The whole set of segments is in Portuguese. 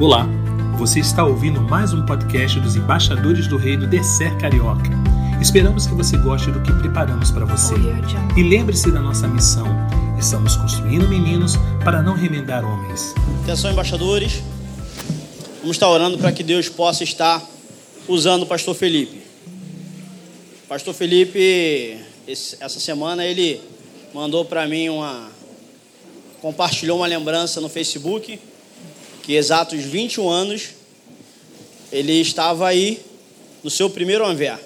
Olá, você está ouvindo mais um podcast dos embaixadores do Reino Descer Carioca. Esperamos que você goste do que preparamos para você. E lembre-se da nossa missão: estamos construindo meninos para não remendar homens. Atenção, embaixadores. Vamos estar orando para que Deus possa estar usando o pastor Felipe. Pastor Felipe, essa semana, ele mandou para mim uma. compartilhou uma lembrança no Facebook que exatos 21 anos ele estava aí no seu primeiro anvé.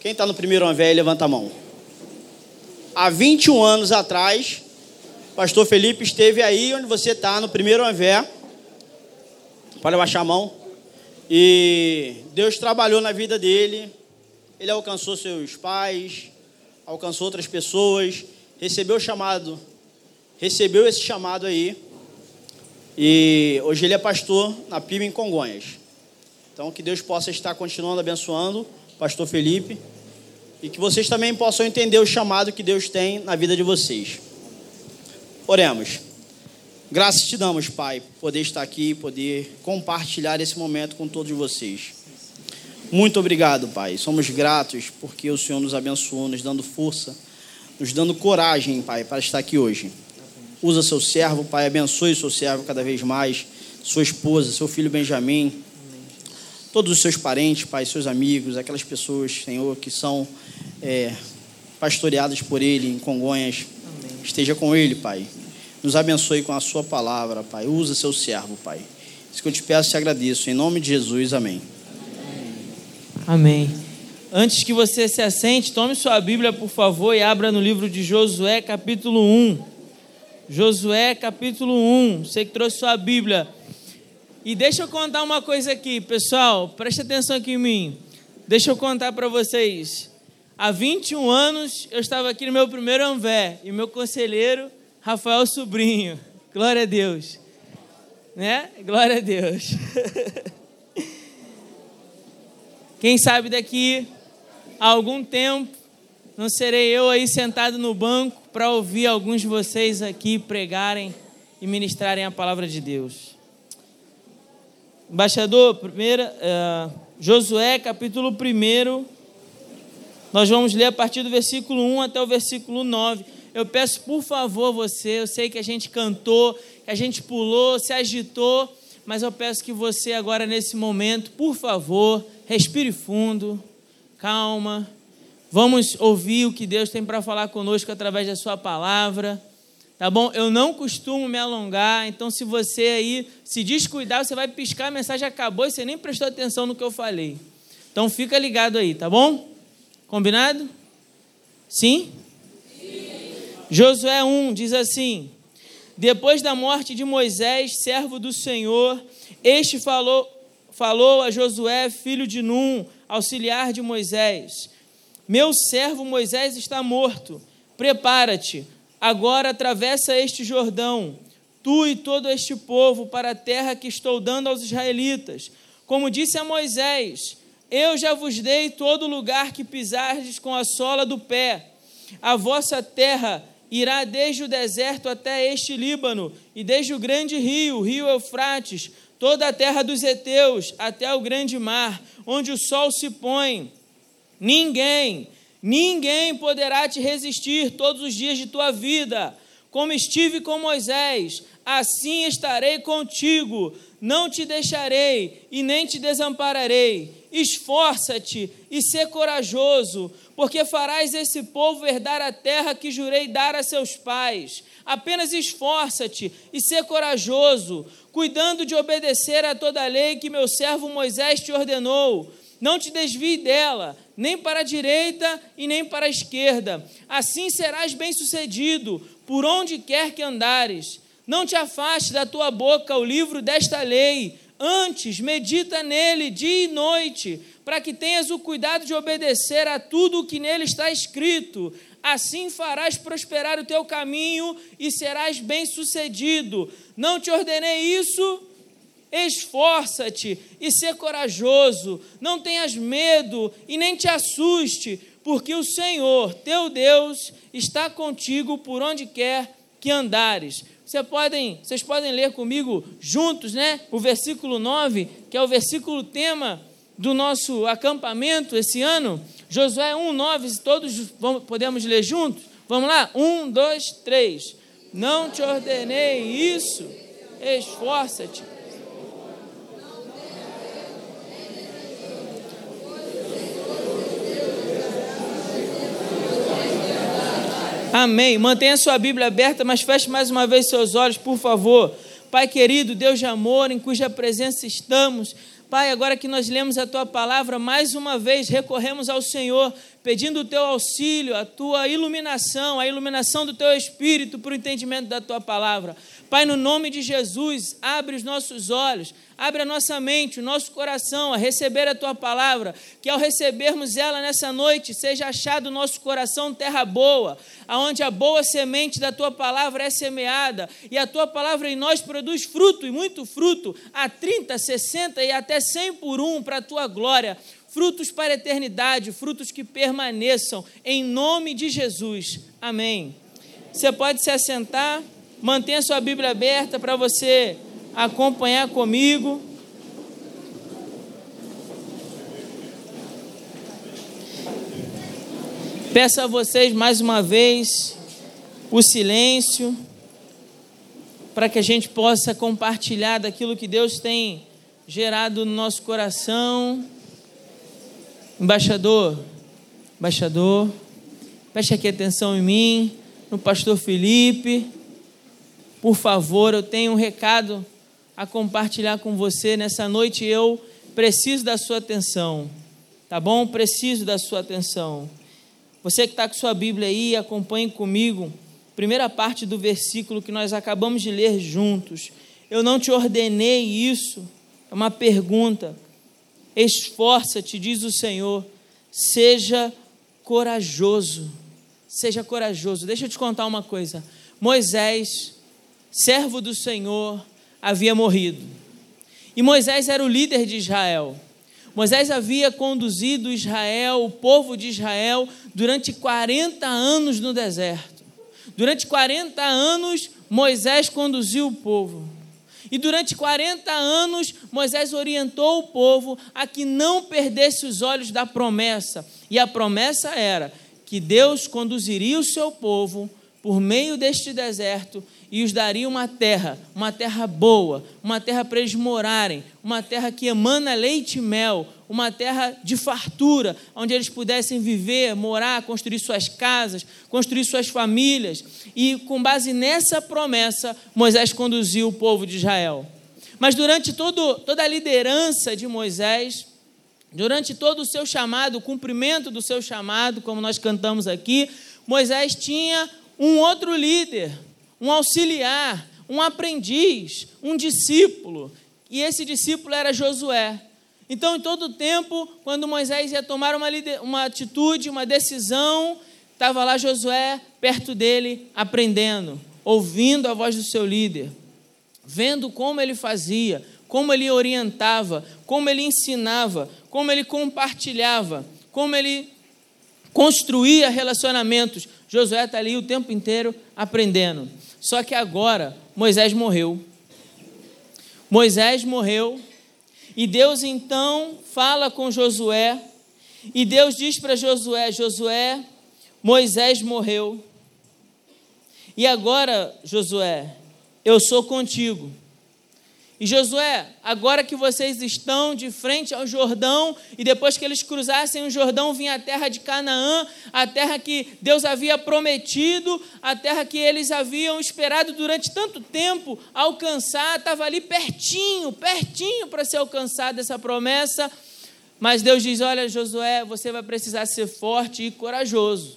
Quem está no primeiro anvé, levanta a mão. Há 21 anos atrás, pastor Felipe esteve aí onde você está, no primeiro anvé. Pode baixar a mão. E Deus trabalhou na vida dele. Ele alcançou seus pais, alcançou outras pessoas, recebeu o chamado, recebeu esse chamado aí e hoje ele é pastor na PIB em Congonhas. Então que Deus possa estar continuando abençoando pastor Felipe e que vocês também possam entender o chamado que Deus tem na vida de vocês. Oremos. Graças te damos, Pai, poder estar aqui, poder compartilhar esse momento com todos vocês. Muito obrigado, Pai. Somos gratos porque o Senhor nos abençoou, nos dando força, nos dando coragem, Pai, para estar aqui hoje. Usa seu servo, Pai, abençoe seu servo cada vez mais, sua esposa, seu filho Benjamim, todos os seus parentes, Pai, seus amigos, aquelas pessoas, Senhor, que são é, pastoreadas por Ele em Congonhas. Amém. Esteja com Ele, Pai. Nos abençoe com a Sua palavra, Pai. Usa seu servo, Pai. Isso que eu te peço e agradeço. Em nome de Jesus, amém. Amém. Antes que você se assente, tome sua Bíblia, por favor, e abra no livro de Josué, capítulo 1. Josué capítulo 1. Você que trouxe sua Bíblia. E deixa eu contar uma coisa aqui, pessoal. Preste atenção aqui em mim. Deixa eu contar para vocês. Há 21 anos eu estava aqui no meu primeiro Anvé e meu conselheiro, Rafael Sobrinho. Glória a Deus. Né? Glória a Deus. Quem sabe daqui a algum tempo não serei eu aí sentado no banco para ouvir alguns de vocês aqui pregarem e ministrarem a palavra de Deus. Embaixador, primeira, uh, Josué, capítulo 1. Nós vamos ler a partir do versículo 1 até o versículo 9. Eu peço, por favor, você, eu sei que a gente cantou, que a gente pulou, se agitou, mas eu peço que você agora, nesse momento, por favor, respire fundo, calma, Vamos ouvir o que Deus tem para falar conosco através da Sua palavra. Tá bom? Eu não costumo me alongar, então se você aí se descuidar, você vai piscar, a mensagem acabou e você nem prestou atenção no que eu falei. Então fica ligado aí, tá bom? Combinado? Sim? Sim. Josué 1 diz assim: Depois da morte de Moisés, servo do Senhor, este falou, falou a Josué, filho de Num, auxiliar de Moisés meu servo Moisés está morto. Prepara-te, agora atravessa este Jordão, tu e todo este povo, para a terra que estou dando aos israelitas. Como disse a Moisés: Eu já vos dei todo lugar que pisardes com a sola do pé. A vossa terra irá desde o deserto até este Líbano, e desde o grande rio, o rio Eufrates, toda a terra dos heteus, até o grande mar, onde o sol se põe Ninguém, ninguém poderá te resistir todos os dias de tua vida. Como estive com Moisés, assim estarei contigo. Não te deixarei e nem te desampararei. Esforça-te e sê corajoso, porque farás esse povo herdar a terra que jurei dar a seus pais. Apenas esforça-te e sê corajoso, cuidando de obedecer a toda a lei que meu servo Moisés te ordenou. Não te desvie dela nem para a direita e nem para a esquerda. Assim serás bem-sucedido por onde quer que andares. Não te afaste da tua boca o livro desta lei, antes medita nele dia e noite, para que tenhas o cuidado de obedecer a tudo o que nele está escrito. Assim farás prosperar o teu caminho e serás bem-sucedido. Não te ordenei isso? Esforça-te e ser corajoso, não tenhas medo e nem te assuste, porque o Senhor, teu Deus, está contigo por onde quer que andares. Você podem, vocês podem ler comigo juntos, né? O versículo 9, que é o versículo tema do nosso acampamento esse ano. Josué 1, 9, todos vamos, podemos ler juntos? Vamos lá? 1, 2, 3. Não te ordenei isso, esforça-te Amém. Mantenha sua Bíblia aberta, mas feche mais uma vez seus olhos, por favor. Pai querido, Deus de amor, em cuja presença estamos. Pai, agora que nós lemos a tua palavra, mais uma vez recorremos ao Senhor, pedindo o teu auxílio, a tua iluminação, a iluminação do teu espírito para o entendimento da tua palavra. Pai, no nome de Jesus, abre os nossos olhos, abre a nossa mente, o nosso coração a receber a tua palavra, que ao recebermos ela nessa noite, seja achado o nosso coração terra boa, aonde a boa semente da tua palavra é semeada, e a tua palavra em nós produz fruto, e muito fruto, a 30, 60 e até 100 por um, para a tua glória frutos para a eternidade, frutos que permaneçam, em nome de Jesus. Amém. Você pode se assentar. Mantenha sua Bíblia aberta para você acompanhar comigo. Peço a vocês mais uma vez o silêncio, para que a gente possa compartilhar daquilo que Deus tem gerado no nosso coração. Embaixador, embaixador, preste aqui atenção em mim, no pastor Felipe. Por favor, eu tenho um recado a compartilhar com você nessa noite. Eu preciso da sua atenção, tá bom? Preciso da sua atenção. Você que está com sua Bíblia aí, acompanhe comigo. Primeira parte do versículo que nós acabamos de ler juntos. Eu não te ordenei isso. É uma pergunta. Esforça-te, diz o Senhor. Seja corajoso. Seja corajoso. Deixa eu te contar uma coisa. Moisés servo do Senhor, havia morrido. E Moisés era o líder de Israel. Moisés havia conduzido Israel, o povo de Israel, durante 40 anos no deserto. Durante 40 anos, Moisés conduziu o povo. E durante 40 anos, Moisés orientou o povo a que não perdesse os olhos da promessa. E a promessa era que Deus conduziria o seu povo por meio deste deserto e os daria uma terra, uma terra boa, uma terra para eles morarem, uma terra que emana leite e mel, uma terra de fartura, onde eles pudessem viver, morar, construir suas casas, construir suas famílias. E com base nessa promessa, Moisés conduziu o povo de Israel. Mas durante todo, toda a liderança de Moisés, durante todo o seu chamado, o cumprimento do seu chamado, como nós cantamos aqui, Moisés tinha um outro líder, um auxiliar, um aprendiz, um discípulo. E esse discípulo era Josué. Então, em todo tempo, quando Moisés ia tomar uma, uma atitude, uma decisão, estava lá Josué perto dele, aprendendo, ouvindo a voz do seu líder, vendo como ele fazia, como ele orientava, como ele ensinava, como ele compartilhava, como ele construía relacionamentos. Josué está ali o tempo inteiro aprendendo. Só que agora Moisés morreu. Moisés morreu. E Deus então fala com Josué. E Deus diz para Josué: Josué, Moisés morreu. E agora, Josué, eu sou contigo. E Josué, agora que vocês estão de frente ao Jordão, e depois que eles cruzassem o Jordão, vinha a terra de Canaã, a terra que Deus havia prometido, a terra que eles haviam esperado durante tanto tempo alcançar, estava ali pertinho, pertinho para ser alcançada essa promessa. Mas Deus diz: Olha, Josué, você vai precisar ser forte e corajoso.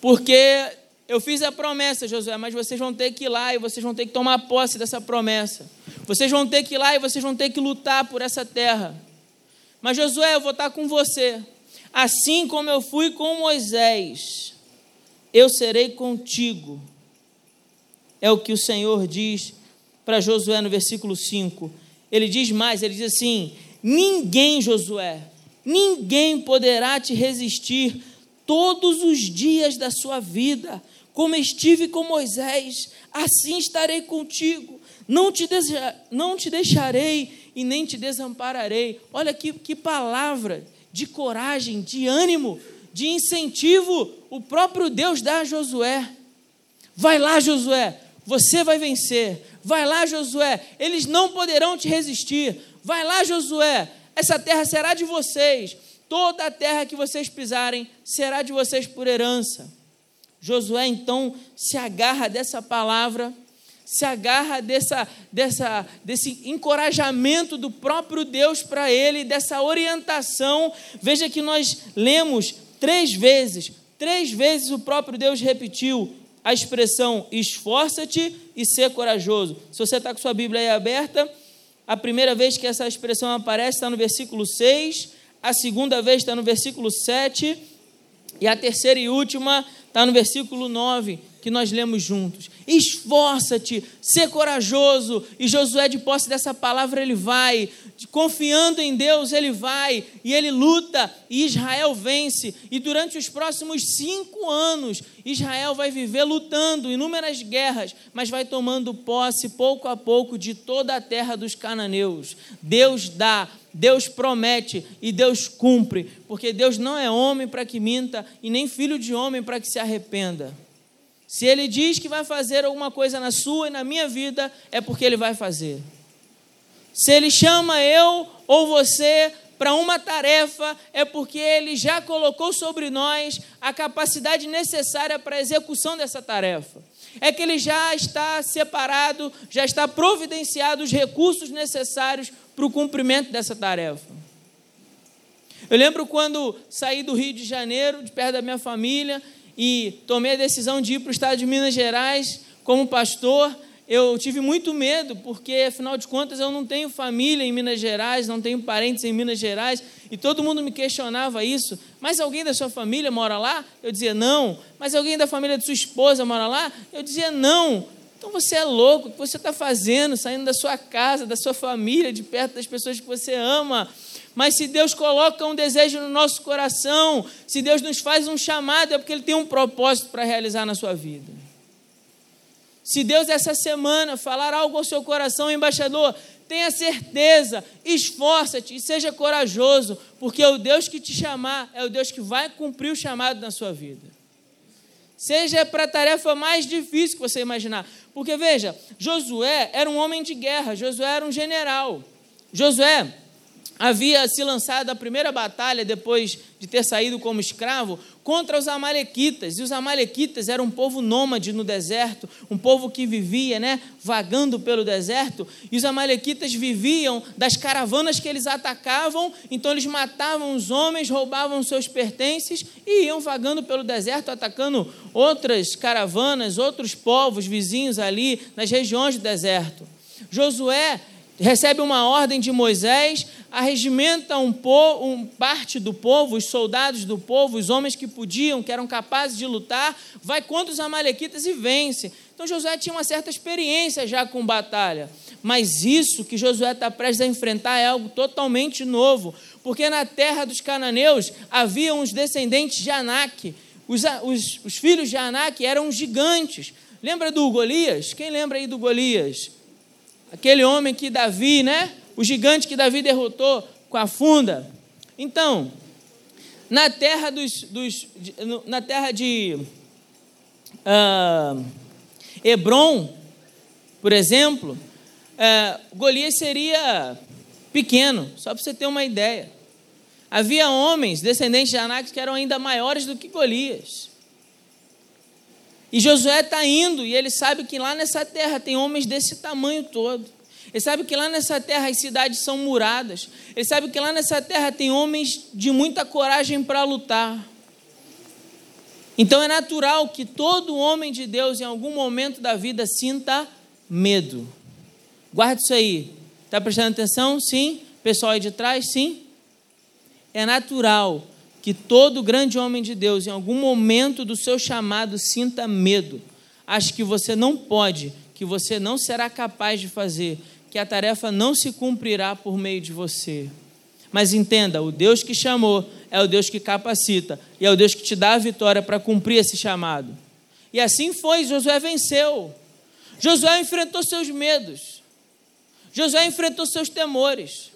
Porque eu fiz a promessa, Josué, mas vocês vão ter que ir lá e vocês vão ter que tomar posse dessa promessa. Vocês vão ter que ir lá e vocês vão ter que lutar por essa terra. Mas Josué, eu vou estar com você. Assim como eu fui com Moisés, eu serei contigo. É o que o Senhor diz para Josué no versículo 5. Ele diz mais, ele diz assim: Ninguém, Josué, ninguém poderá te resistir todos os dias da sua vida como estive com Moisés, assim estarei contigo. Não te, não te deixarei e nem te desampararei. Olha que, que palavra de coragem, de ânimo, de incentivo o próprio Deus dá a Josué. Vai lá, Josué, você vai vencer. Vai lá, Josué, eles não poderão te resistir. Vai lá, Josué, essa terra será de vocês. Toda a terra que vocês pisarem será de vocês por herança. Josué então se agarra dessa palavra, se agarra dessa, dessa, desse encorajamento do próprio Deus para ele, dessa orientação. Veja que nós lemos três vezes, três vezes o próprio Deus repetiu a expressão esforça-te e ser corajoso. Se você está com sua Bíblia aí aberta, a primeira vez que essa expressão aparece está no versículo 6, a segunda vez está no versículo 7, e a terceira e última está no versículo 9, que nós lemos juntos. Esforça-te, ser corajoso. E Josué, de posse dessa palavra, ele vai. Confiando em Deus, ele vai. E ele luta. E Israel vence. E durante os próximos cinco anos, Israel vai viver lutando inúmeras guerras, mas vai tomando posse pouco a pouco de toda a terra dos cananeus. Deus dá. Deus promete e Deus cumpre, porque Deus não é homem para que minta e nem filho de homem para que se arrependa. Se ele diz que vai fazer alguma coisa na sua e na minha vida, é porque ele vai fazer. Se ele chama eu ou você para uma tarefa, é porque ele já colocou sobre nós a capacidade necessária para a execução dessa tarefa. É que ele já está separado, já está providenciado os recursos necessários para o cumprimento dessa tarefa. Eu lembro quando saí do Rio de Janeiro, de perto da minha família, e tomei a decisão de ir para o estado de Minas Gerais como pastor, eu tive muito medo, porque afinal de contas eu não tenho família em Minas Gerais, não tenho parentes em Minas Gerais, e todo mundo me questionava isso. Mas alguém da sua família mora lá? Eu dizia não. Mas alguém da família de sua esposa mora lá? Eu dizia não. Então você é louco, o que você está fazendo, saindo da sua casa, da sua família, de perto das pessoas que você ama? Mas se Deus coloca um desejo no nosso coração, se Deus nos faz um chamado, é porque Ele tem um propósito para realizar na sua vida. Se Deus essa semana falar algo ao seu coração, embaixador, tenha certeza, esforça-te e seja corajoso, porque o Deus que te chamar é o Deus que vai cumprir o chamado na sua vida. Seja para a tarefa mais difícil que você imaginar. Porque veja, Josué era um homem de guerra, Josué era um general. Josué havia se lançado a primeira batalha depois de ter saído como escravo contra os amalequitas. E os amalequitas eram um povo nômade no deserto, um povo que vivia, né, vagando pelo deserto. E os amalequitas viviam das caravanas que eles atacavam, então eles matavam os homens, roubavam seus pertences e iam vagando pelo deserto atacando outras caravanas, outros povos vizinhos ali nas regiões do deserto. Josué recebe uma ordem de Moisés, arregimenta um, po, um parte do povo, os soldados do povo, os homens que podiam, que eram capazes de lutar, vai contra os amalequitas e vence. Então Josué tinha uma certa experiência já com batalha. Mas isso que Josué está prestes a enfrentar é algo totalmente novo, porque na terra dos cananeus havia uns descendentes de Anak. Os, os, os filhos de Anak eram gigantes. Lembra do Golias? Quem lembra aí do Golias? Aquele homem que Davi, né? O gigante que Davi derrotou com a funda. Então, na terra dos, dos na terra de uh, Hebron, por exemplo, uh, Golias seria pequeno, só para você ter uma ideia. Havia homens, descendentes de Anak, que eram ainda maiores do que Golias. E Josué está indo e ele sabe que lá nessa terra tem homens desse tamanho todo. Ele sabe que lá nessa terra as cidades são muradas. Ele sabe que lá nessa terra tem homens de muita coragem para lutar. Então é natural que todo homem de Deus, em algum momento da vida, sinta medo. Guarda isso aí. Está prestando atenção? Sim. Pessoal aí de trás? Sim. É natural que todo grande homem de Deus, em algum momento do seu chamado, sinta medo. Acho que você não pode, que você não será capaz de fazer, que a tarefa não se cumprirá por meio de você. Mas entenda, o Deus que chamou é o Deus que capacita e é o Deus que te dá a vitória para cumprir esse chamado. E assim foi, Josué venceu. Josué enfrentou seus medos. Josué enfrentou seus temores.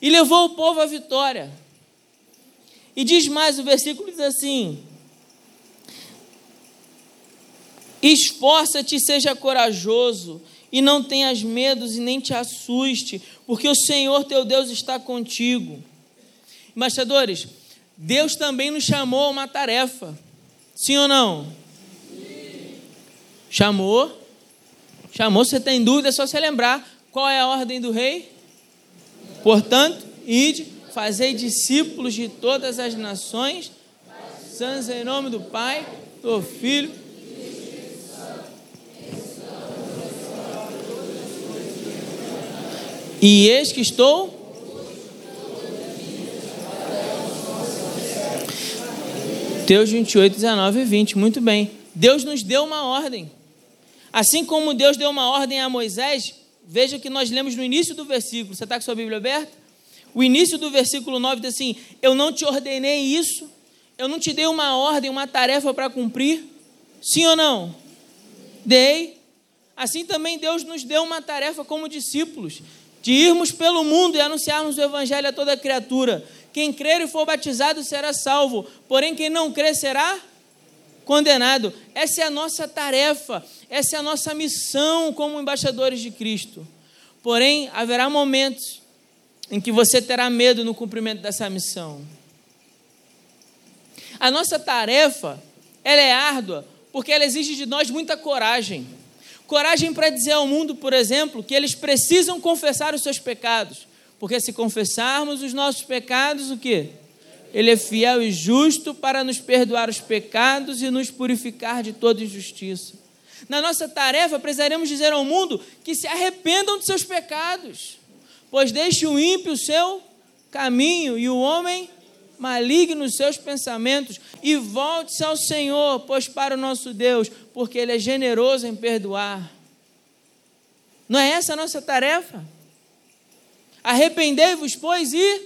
E levou o povo à vitória. E diz mais, o versículo diz assim: Esforça-te seja corajoso, e não tenhas medos e nem te assuste, porque o Senhor teu Deus está contigo. Embaixadores, Deus também nos chamou a uma tarefa. Sim ou não? Sim. Chamou. Chamou, você tem dúvida, é só você lembrar. Qual é a ordem do rei? Portanto, ide, fazei discípulos de todas as nações, santos em nome do Pai, do Filho. E eis que estou Mateus 28, 19 e 20. Muito bem. Deus nos deu uma ordem. Assim como Deus deu uma ordem a Moisés, veja que nós lemos no início do versículo. Você está com sua Bíblia aberta? O início do versículo 9 diz assim: Eu não te ordenei isso, eu não te dei uma ordem, uma tarefa para cumprir. Sim ou não? Dei. Assim também Deus nos deu uma tarefa como discípulos, de irmos pelo mundo e anunciarmos o Evangelho a toda criatura. Quem crer e for batizado será salvo, porém quem não crer será condenado. Essa é a nossa tarefa, essa é a nossa missão como embaixadores de Cristo. Porém, haverá momentos em que você terá medo no cumprimento dessa missão. A nossa tarefa, ela é árdua, porque ela exige de nós muita coragem. Coragem para dizer ao mundo, por exemplo, que eles precisam confessar os seus pecados. Porque se confessarmos os nossos pecados, o que? Ele é fiel e justo para nos perdoar os pecados e nos purificar de toda injustiça. Na nossa tarefa, precisaremos dizer ao mundo que se arrependam de seus pecados, pois deixe o ímpio o seu caminho e o homem maligno os seus pensamentos e volte-se ao Senhor, pois para o nosso Deus, porque Ele é generoso em perdoar. Não é essa a nossa tarefa? Arrependei-vos, pois, e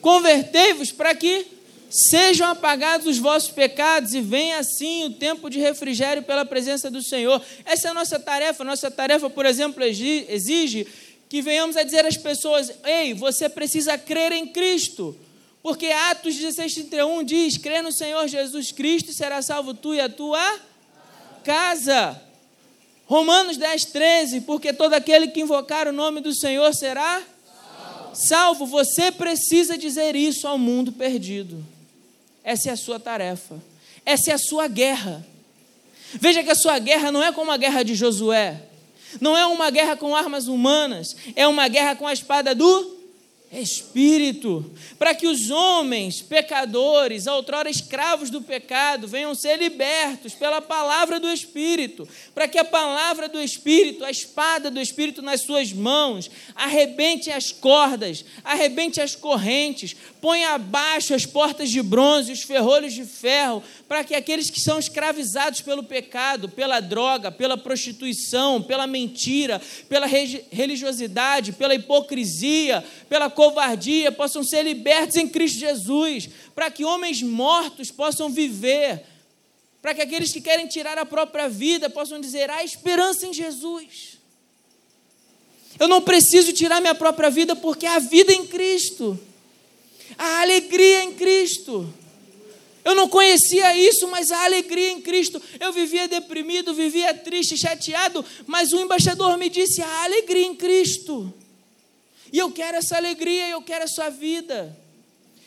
convertei-vos para que sejam apagados os vossos pecados e venha assim o tempo de refrigério pela presença do Senhor. Essa é a nossa tarefa. Nossa tarefa, por exemplo, exige que venhamos a dizer às pessoas: ei, você precisa crer em Cristo. Porque Atos 16, 31 diz: crê no Senhor Jesus Cristo será salvo tu e a tua casa. Romanos 10, 13: porque todo aquele que invocar o nome do Senhor será salvo, você precisa dizer isso ao mundo perdido. Essa é a sua tarefa. Essa é a sua guerra. Veja que a sua guerra não é como a guerra de Josué. Não é uma guerra com armas humanas, é uma guerra com a espada do Espírito, para que os homens pecadores, outrora escravos do pecado, venham ser libertos pela palavra do Espírito, para que a palavra do Espírito, a espada do Espírito nas suas mãos, arrebente as cordas, arrebente as correntes, ponha abaixo as portas de bronze, os ferrolhos de ferro, para que aqueles que são escravizados pelo pecado, pela droga, pela prostituição, pela mentira, pela religiosidade, pela hipocrisia, pela covardia, possam ser libertos em Cristo Jesus, para que homens mortos possam viver, para que aqueles que querem tirar a própria vida possam dizer: há esperança em Jesus. Eu não preciso tirar minha própria vida porque há vida em Cristo, há alegria em Cristo. Eu não conhecia isso, mas a alegria em Cristo. Eu vivia deprimido, vivia triste, chateado, mas o embaixador me disse: há alegria em Cristo. E eu quero essa alegria, eu quero a sua vida.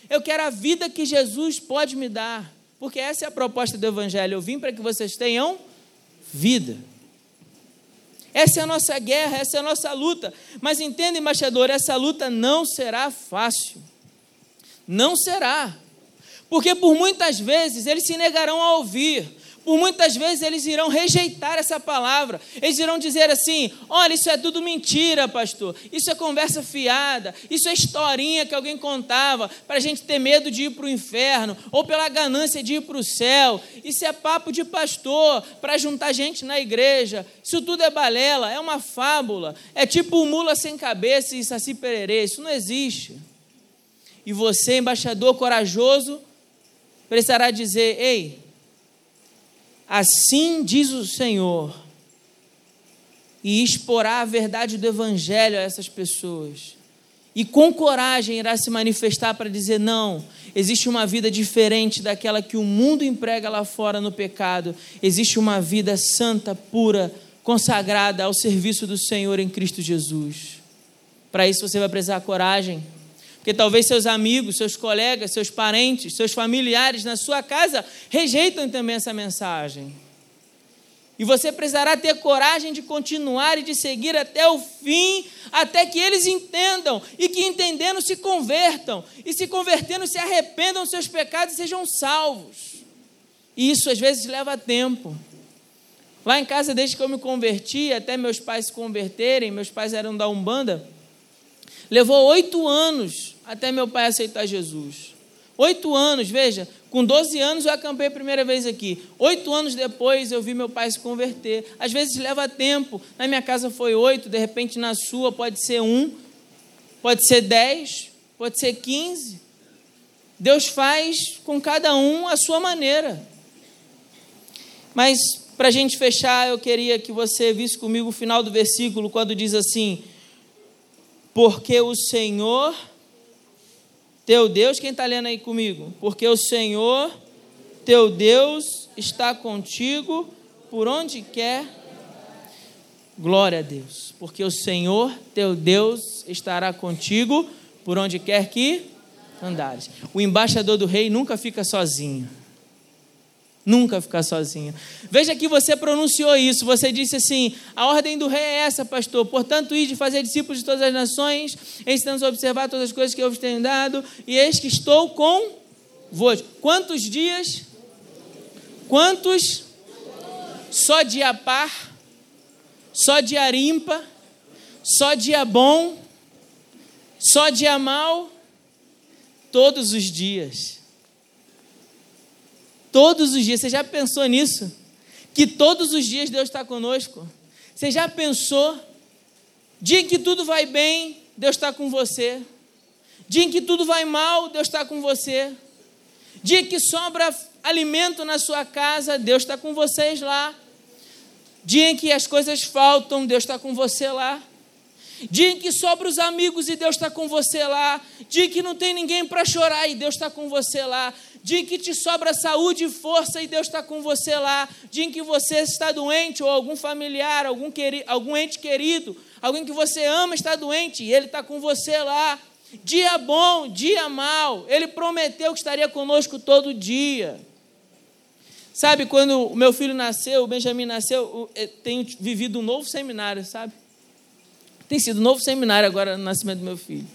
Eu quero a vida que Jesus pode me dar. Porque essa é a proposta do Evangelho. Eu vim para que vocês tenham vida. Essa é a nossa guerra, essa é a nossa luta. Mas entenda, embaixador, essa luta não será fácil. Não será. Porque por muitas vezes eles se negarão a ouvir, por muitas vezes eles irão rejeitar essa palavra. Eles irão dizer assim: olha, isso é tudo mentira, pastor. Isso é conversa fiada. Isso é historinha que alguém contava para a gente ter medo de ir para o inferno ou pela ganância de ir para o céu. Isso é papo de pastor para juntar gente na igreja. Isso tudo é balela, é uma fábula. É tipo mula sem cabeça e saci pererê. Isso não existe. E você, embaixador corajoso, precisará dizer: ei Assim diz o Senhor, e exporá a verdade do Evangelho a essas pessoas. E com coragem irá se manifestar para dizer: não, existe uma vida diferente daquela que o mundo emprega lá fora no pecado. Existe uma vida santa, pura, consagrada ao serviço do Senhor em Cristo Jesus. Para isso você vai precisar coragem. Porque talvez seus amigos, seus colegas, seus parentes, seus familiares na sua casa rejeitam também essa mensagem. E você precisará ter coragem de continuar e de seguir até o fim, até que eles entendam e que entendendo se convertam e se convertendo se arrependam dos seus pecados e sejam salvos. E isso às vezes leva tempo. Lá em casa, desde que eu me converti, até meus pais se converterem, meus pais eram da Umbanda, levou oito anos até meu pai aceitar Jesus. Oito anos, veja, com 12 anos eu acampei a primeira vez aqui. Oito anos depois eu vi meu pai se converter. Às vezes leva tempo. Na minha casa foi oito, de repente na sua pode ser um, pode ser dez, pode ser quinze. Deus faz com cada um a sua maneira. Mas para a gente fechar, eu queria que você visse comigo o final do versículo, quando diz assim: Porque o Senhor teu Deus, quem está lendo aí comigo? Porque o Senhor, teu Deus, está contigo por onde quer. Glória a Deus. Porque o Senhor, teu Deus, estará contigo por onde quer que andares. O embaixador do rei nunca fica sozinho. Nunca ficar sozinho. Veja que você pronunciou isso. Você disse assim: a ordem do rei é essa, pastor. Portanto, ir de fazer discípulos de todas as nações, ensinando a observar todas as coisas que eu vos tenho dado, e eis que estou com vós. Quantos dias? Quantos? Só dia par, só dia ímpar, só dia bom, só dia mal, todos os dias. Todos os dias. Você já pensou nisso? Que todos os dias Deus está conosco? Você já pensou? Dia em que tudo vai bem, Deus está com você. Dia em que tudo vai mal, Deus está com você. Dia que sobra alimento na sua casa, Deus está com vocês lá. Dia em que as coisas faltam, Deus está com você lá. Dia em que sobra os amigos e Deus está com você lá. Dia que não tem ninguém para chorar e Deus está com você lá. Dia em que te sobra saúde e força e Deus está com você lá. Dia em que você está doente ou algum familiar, algum, queri algum ente querido, alguém que você ama está doente e Ele está com você lá. Dia bom, dia mal. Ele prometeu que estaria conosco todo dia. Sabe, quando o meu filho nasceu, o Benjamin nasceu, eu tenho vivido um novo seminário, sabe? Tem sido um novo seminário agora no nascimento do meu filho.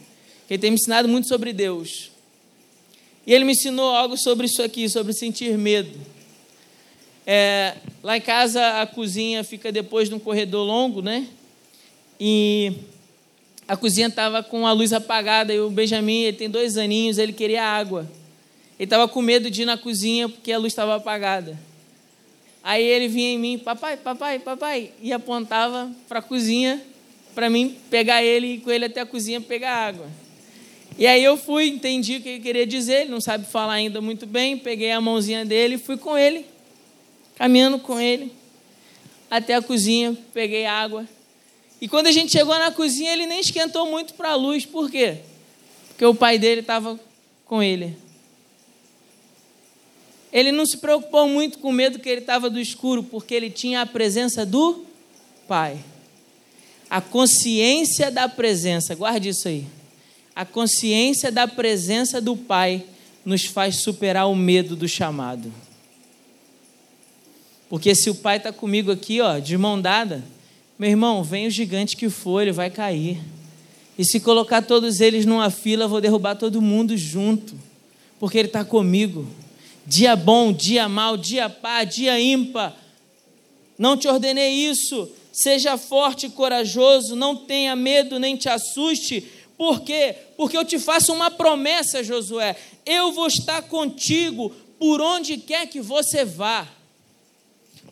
Ele tem me ensinado muito sobre Deus. E ele me ensinou algo sobre isso aqui, sobre sentir medo. É, lá em casa, a cozinha fica depois de um corredor longo, né? E a cozinha estava com a luz apagada e o Benjamin, ele tem dois aninhos, ele queria água. Ele estava com medo de ir na cozinha porque a luz estava apagada. Aí ele vinha em mim, papai, papai, papai, e apontava para a cozinha para mim pegar ele e com ele até a cozinha pegar água. E aí eu fui, entendi o que ele queria dizer, ele não sabe falar ainda muito bem, peguei a mãozinha dele e fui com ele, caminhando com ele, até a cozinha, peguei água. E quando a gente chegou na cozinha, ele nem esquentou muito para a luz, por quê? Porque o pai dele estava com ele. Ele não se preocupou muito com o medo que ele estava do escuro, porque ele tinha a presença do pai. A consciência da presença, guarde isso aí a consciência da presença do Pai nos faz superar o medo do chamado. Porque se o Pai está comigo aqui, ó, de mão dada, meu irmão, vem o gigante que for, ele vai cair. E se colocar todos eles numa fila, vou derrubar todo mundo junto, porque ele está comigo. Dia bom, dia mal, dia pá, dia ímpar. Não te ordenei isso. Seja forte e corajoso, não tenha medo nem te assuste, por quê? Porque eu te faço uma promessa, Josué. Eu vou estar contigo por onde quer que você vá.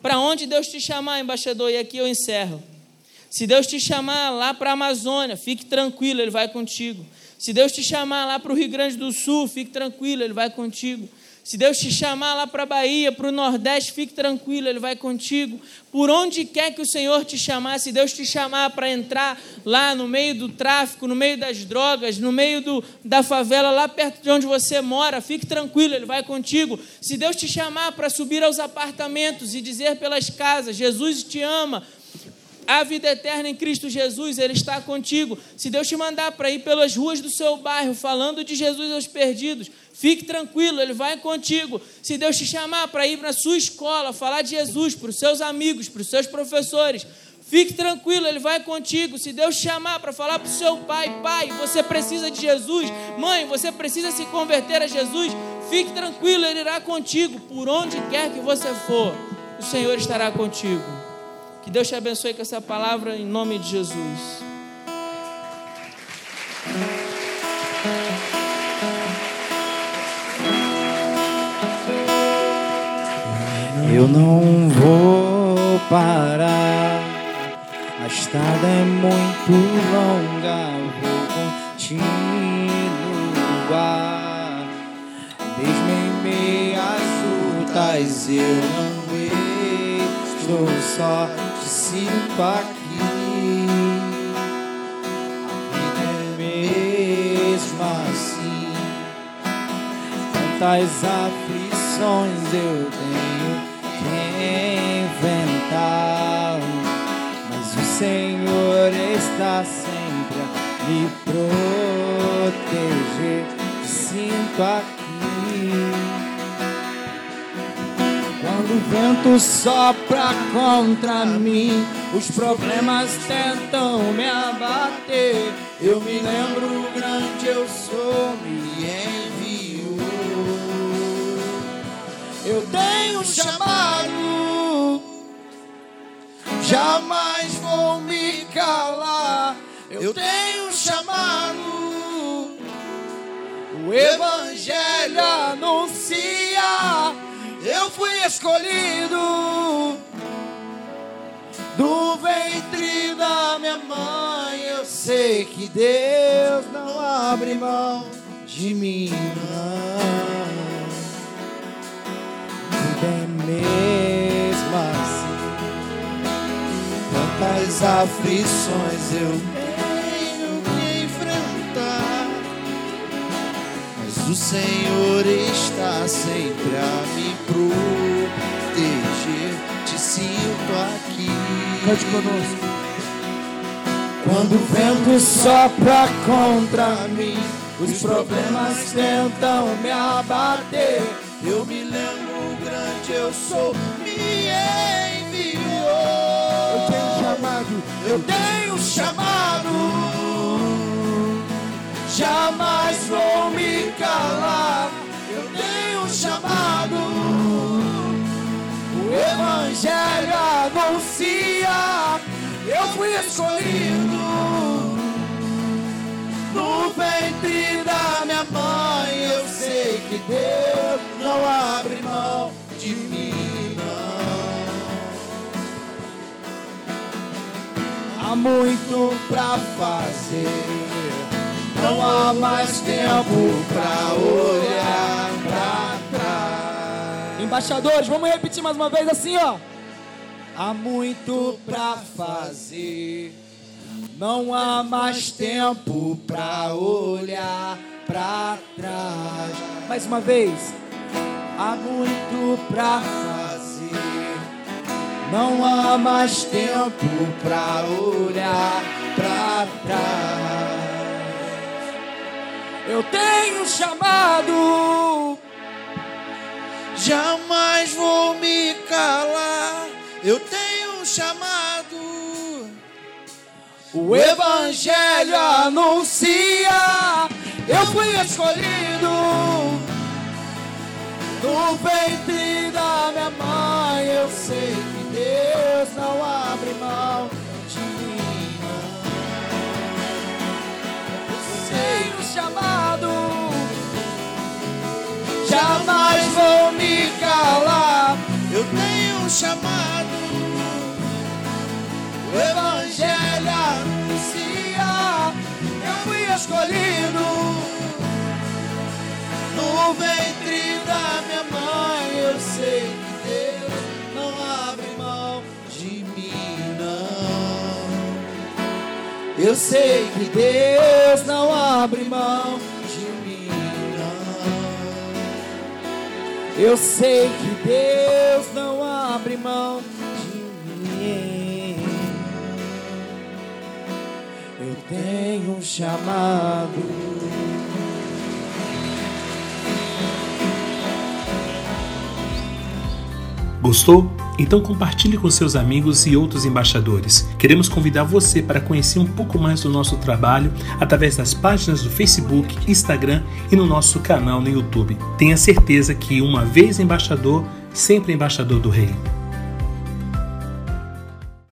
Para onde Deus te chamar, embaixador, e aqui eu encerro. Se Deus te chamar lá para a Amazônia, fique tranquilo, Ele vai contigo. Se Deus te chamar lá para o Rio Grande do Sul, fique tranquilo, Ele vai contigo. Se Deus te chamar lá para a Bahia, para o Nordeste, fique tranquilo, Ele vai contigo. Por onde quer que o Senhor te chamar, se Deus te chamar para entrar lá no meio do tráfico, no meio das drogas, no meio do, da favela, lá perto de onde você mora, fique tranquilo, Ele vai contigo. Se Deus te chamar para subir aos apartamentos e dizer pelas casas: Jesus te ama, a vida eterna em Cristo Jesus, Ele está contigo. Se Deus te mandar para ir pelas ruas do seu bairro, falando de Jesus aos perdidos, fique tranquilo, Ele vai contigo. Se Deus te chamar para ir para a sua escola, falar de Jesus para os seus amigos, para os seus professores, fique tranquilo, Ele vai contigo. Se Deus te chamar para falar para o seu pai, pai, você precisa de Jesus, mãe, você precisa se converter a Jesus, fique tranquilo, Ele irá contigo, por onde quer que você for, o Senhor estará contigo. Que Deus te abençoe com essa palavra em nome de Jesus. Eu não vou parar, a estrada é muito longa, vou continuar. Mesmo em meio lutas, eu não estou só sinto aqui. A vida é mesmo assim. Quantas aflições eu tenho que enfrentar. Mas o Senhor está sempre a me proteger. Sinto aqui. O vento sopra contra mim, os problemas tentam me abater. Eu me lembro o grande eu sou, me enviou. Eu tenho chamado, jamais vou me calar. Eu tenho chamado, o Evangelho anuncia fui escolhido do ventre da minha mãe. Eu sei que Deus não abre mão de mim, não. É mesmo assim. Quantas aflições eu mas o Senhor está sempre a me proteger. Te sinto aqui. Cante conosco. Quando o vento sopra contra mim, os problemas tentam me abater. Eu me lembro grande eu sou, me enviou. Eu tenho chamado, eu tenho chamado. Jamais vou me calar. Eu tenho chamado. Evangelho anuncia, eu fui escolhido no ventre da minha mãe. Eu sei que Deus não abre mão de mim, não. Há muito pra fazer, não há mais tempo pra olhar pra trás. Embaixadores, vamos repetir mais uma vez assim, ó. Há muito pra fazer, não há mais tempo pra olhar pra trás. Mais uma vez. Há muito pra fazer, não há mais tempo pra olhar pra trás. Eu tenho chamado jamais vou me calar. Eu tenho chamado. O Evangelho anuncia. Eu fui escolhido no ventre da minha mãe. Eu sei que Deus não abre mão chamado jamais vou me calar. Eu tenho um chamado, o Evangelho anuncia. Eu fui escolhido Eu sei que Deus não abre mão de mim. Não. Eu sei que Deus não abre mão de mim. Eu tenho um chamado. Gostou? Então compartilhe com seus amigos e outros embaixadores. Queremos convidar você para conhecer um pouco mais do nosso trabalho através das páginas do Facebook, Instagram e no nosso canal no YouTube. Tenha certeza que uma vez embaixador, sempre embaixador do Rei.